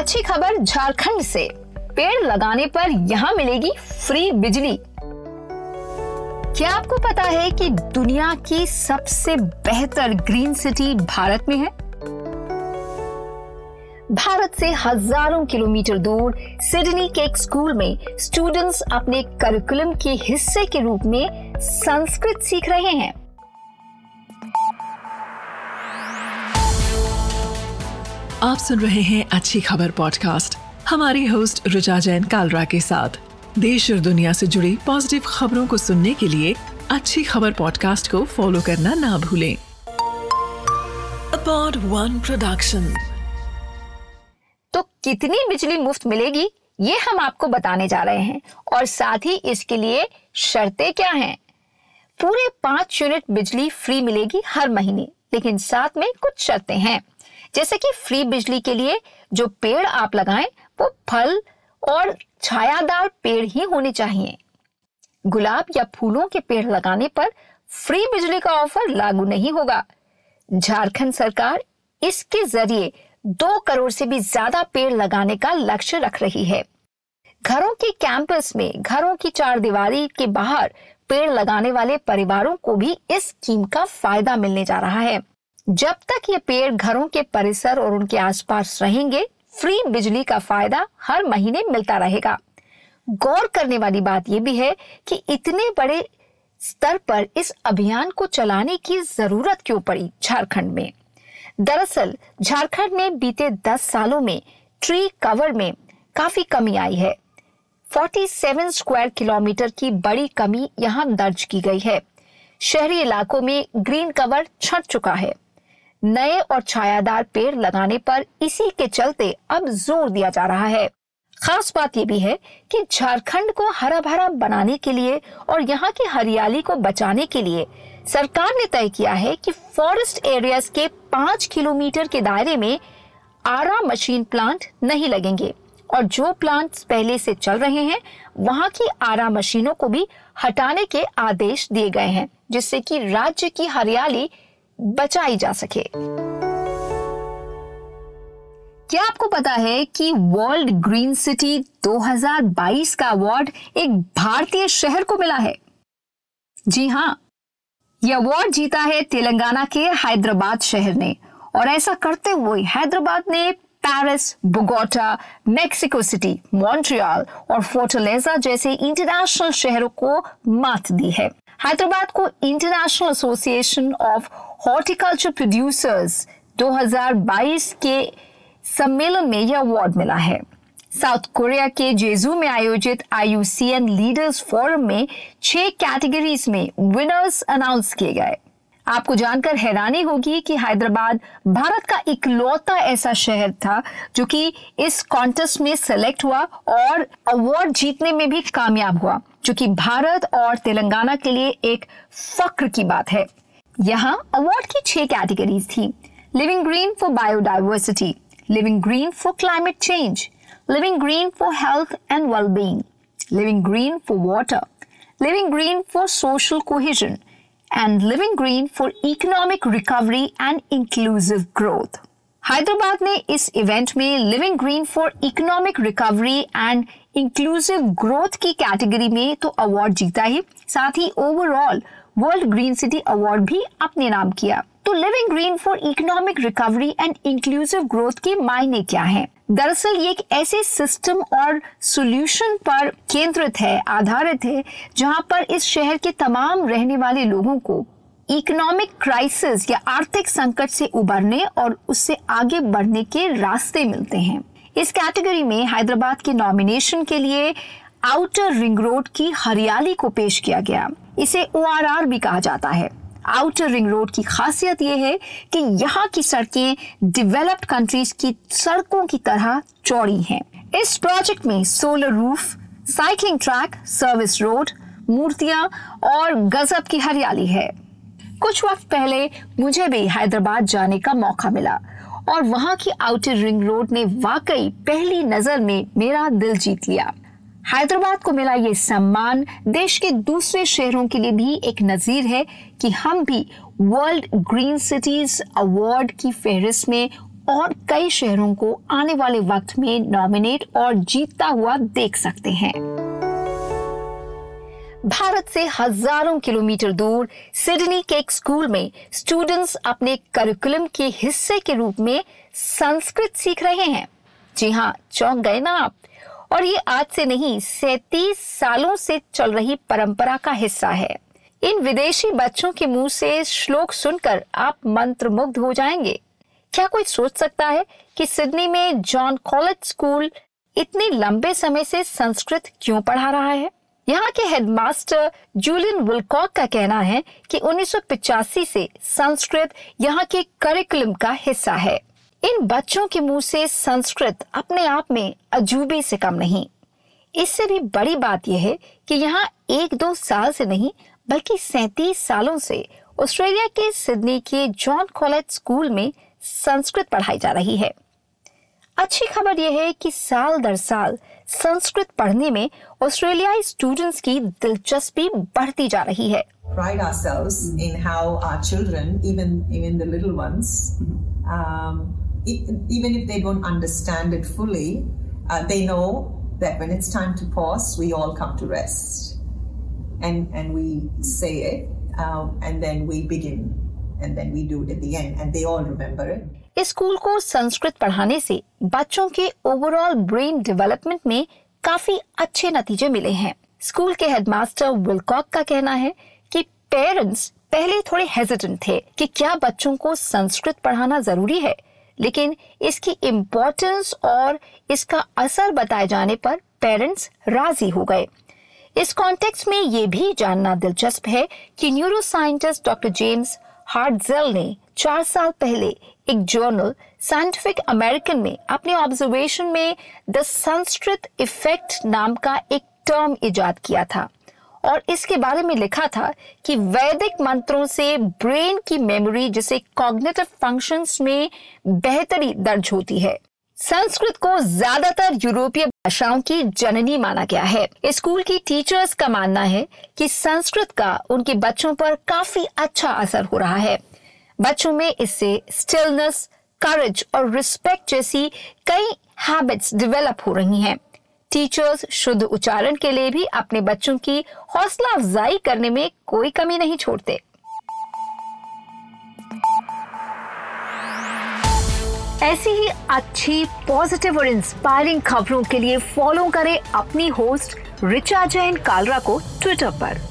अच्छी खबर झारखंड से। पेड़ लगाने पर यहाँ मिलेगी फ्री बिजली। क्या आपको पता है कि दुनिया की सबसे बेहतर ग्रीन सिटी भारत में है? भारत से हज़ारों किलोमीटर दूर सिडनी के एक स्कूल में स्टूडेंट्स अपने करिकुलम के हिस्से के रूप में संस्कृत सीख रहे हैं। आप सुन रहे हैं अच्छी खबर पॉडकास्ट हमारी होस्ट रुचा जैन कालरा के साथ। देश और दुनिया से जुड़ी पॉजिटिव खबरों को सुनने के लिए अच्छी खबर पॉडकास्ट को फॉलो करना ना भूलें। अपॉड वन प्रोडक्शन तो कितनी बिजली मुफ़्त मिलेगी, ये हम आपको बताने जा रहे हैं। और साथ ही इसके लिए शर्तें क्या हैं? पूरे पाँच यूनिट बिजली फ्री मिलेगी हर महीने, लेकिन साथ में कुछ शर्तें हैं। जैसे कि फ्री बिजली के लिए जो पेड़ आप लगाएँ, वो फल और छायादार पेड़ ही होने चाहिए। गुलाब या फूलों के पेड़ लगाने पर फ्री बिजली का ऑफ़र लागू नहीं होगा। झारखंड सरकार इसके ज़रिए दो करोड़ से भी ज़्यादा पेड़ लगाने का लक्ष्य रख रही है। घरों के कैंपस में घरों की चार दीवारी के बाहर पेड़ लगाने वाले परिवारों को भी इस स्कीम का फ़ायदा मिलने जा रहा है। जब तक ये पेड़ घरों के परिसर और उनके आसपास रहेंगे, फ्री बिजली का फ़ायदा हर महीने मिलता रहेगा। गौर करने वाली बात यह भी है कि इतने बड़े स्तर पर इस अभियान को चलाने की ज़रूरत क्यों पड़ी झारखंड में? दरअसल, झारखंड में बीते 10 सालों में ट्री कवर में काफ़ी कमी आई है। 47 स्क्वायर किलोमीटर की बड़ी कमी यहाँ दर्ज की गई है। शहरी इलाकों में ग्रीन कवर छट चुका है। नए और छायादार पेड़ लगाने पर इसी के चलते अब ज़ोर दिया जा रहा है। खास बात यह भी है कि झारखंड को हरा भरा बनाने के लिए और यहाँ की हरियाली को बचाने के लिए सरकार ने तय किया है कि फॉरेस्ट एरियाज़ के पाँच किलोमीटर के दायरे में आरा मशीन प्लांट नहीं लगेंगे और जो प्लांट्स पहले से चल रहे हैं, वहाँ की आरा मशीनों को भी हटाने के आदेश दिए गए हैं, जिससे कि राज्य की हरियाली बचाई जा सके। क्या आपको पता है कि वर्ल्ड ग्रीन सिटी 2022 का अवार्ड एक भारतीय शहर को मिला है? जी हाँ यह अवार्ड जीता है तेलंगाना के हैदराबाद शहर ने। और ऐसा करते हुए हैदराबाद ने Paris Bogota Mexico City Montreal और फोर्टलेजा जैसे इंटरनेशनल शहरों को मात दी है। हैदराबाद को International Association of Horticulture Producers 2022 के सम्मेलन में यह अवार्ड मिला है। साउथ कोरिया के जेजू में आयोजित आईयूसीएन लीडर्स फोरम में छह कैटेगरीज में विनर्स अनाउंस किए गए। आपको जानकर हैरानी होगी कि हैदराबाद भारत का इकलौता ऐसा शहर था जो कि इस कॉन्टेस्ट में सेलेक्ट हुआ और अवार्ड जीतने में भी कामयाब हुआ। जो कि भारत और तेलंगाना के लिए एक फक्र की बात है। यहाँ अवार्ड की छह कैटेगरीज थी। Living green for biodiversity living green for climate change living green for health and wellbeing living green for water living green for social cohesion and living green for economic recovery and inclusive growth Hyderabad ने इस event में living green for economic recovery and inclusive growth की category में तो award जीता ही। साथ ही overall world green city award भी अपने नाम किया। तो living green for economic recovery and inclusive growth के मायने क्या है? दरअसल ये एक ऐसे सिस्टम और सॉल्यूशन पर केंद्रित है, आधारित है, जहाँ पर इस शहर के तमाम रहने वाले लोगों को इकोनॉमिक क्राइसिस या आर्थिक संकट से उबरने और उससे आगे बढ़ने के रास्ते मिलते हैं। इस कैटेगरी में हैदराबाद के नॉमिनेशन के लिए आउटर रिंग रोड की हरियाली को पेश किया गया। इसे ओआरआर भी कहा जाता है। आउटर रिंग रोड की खासियत यह है कि यहाँ की सड़कें डेवलप्ड कंट्रीज़ की सड़कों की तरह चौड़ी हैं। इस प्रोजेक्ट में solar roof cycling track service road मूर्तियाँ और गजब की हरियाली है। कुछ वक्त पहले मुझे भी हैदराबाद जाने का मौका मिला। और वहाँ की आउटर रिंग रोड ने वाकई पहली नज़र में मेरा दिल जीत लिया। हैदराबाद को मिला ये सम्मान। देश के दूसरे शहरों के लिए भी एक नजीर है कि हम भी वर्ल्ड ग्रीन सिटीज़ अवार्ड की फहरिस्त में और कई शहरों को आने वाले वक्त में नॉमिनेट और जीतता हुआ देख सकते हैं। भारत से हज़ारों किलोमीटर दूर सिडनी के एक स्कूल में स्टूडेंट्स अपने करिकुलम के हिस्से के रूप में संस्कृत सीख रहे हैं। जी हाँ चौंक गए ना आप। और ये आज से नहीं, सैतीस सालों से चल रही परंपरा का हिस्सा है। इन विदेशी बच्चों के मुँह से श्लोक सुनकर आप मंत्रमुग्ध हो जाएँगे। क्या कोई सोच सकता है कि सिडनी में जॉन कॉलेज स्कूल इतने लंबे समय से संस्कृत क्यों पढ़ा रहा है? यहाँ के हेडमास्टर जूलियन विलकॉक का कहना है कि 1985 से संस्कृत यहाँ के करिकुलम का हिस्सा है। इन बच्चों के मुँह से संस्कृत अपने आप में अजूबे से कम नहीं। इससे भी बड़ी बात यह है कि यहाँ एक दो साल से नहीं, बल्कि सैतीस सालों से ऑस्ट्रेलिया के सिडनी के जॉन कॉलेज स्कूल में संस्कृत पढ़ाई जा रही है। अच्छी खबर यह है कि साल दर साल संस्कृत पढ़ने में ऑस्ट्रेलियाई स्टूडेंट्स की दिलचस्पी बढ़ती जा रही है pride ourselves in how our children, even even the little ones, um, e- even if they don't understand it fully, uh, they know that when it's time to pause, we all come to rest, and and we say it, um, and then we begin, and then we do it at the end, and they all remember it. School को संस्कृत पढ़ाने से बच्चों के overall brain development में काफ़ी अच्छे नतीजे मिले हैं। स्कूल के हेडमास्टर विलकॉक का कहना है कि पेरेंट्स पहले थोड़े हेजिटेंट थे कि क्या बच्चों को संस्कृत पढ़ाना ज़रूरी है, लेकिन इसकी इम्पोर्टेंस और इसका असर बताए जाने पर पेरेंट्स राज़ी हो गए। इस कॉन्टेक्स्ट में ये भी जानना दिलचस्प है कि neuroscientist doctor James Hartzell ने चार साल पहले एक जर्नल साइंटिफिक अमेरिकन में, अपने ऑब्जर्वेशन में द संस्कृत इफ़ेक्ट नाम का एक टर्म इजाद किया था। और इसके बारे में लिखा था कि वैदिक मंत्रों से ब्रेन की मेमोरी जिसे कॉग्निटिव फ़ंक्शंस में बेहतरी दर्ज होती है। संस्कृत को ज़्यादातर यूरोपीय भाषाओं की जननी माना गया है। स्कूल की टीचर्स का मानना है कि संस्कृत का उनके बच्चों पर काफ़ी अच्छा असर हो रहा है। बच्चों में इससे स्टिलनेस करेज और रिस्पेक्ट जैसी कई हैबिट्स डेवलप हो रही हैं। टीचर्स शुद्ध उच्चारण के लिए भी अपने बच्चों की हौसला अफजाई करने में कोई कमी नहीं छोड़ते। ऐसी ही अच्छी पॉजिटिव और इंस्पायरिंग खबरों के लिए फॉलो करें अपनी होस्ट रिचा जैन कालरा को ट्विटर पर।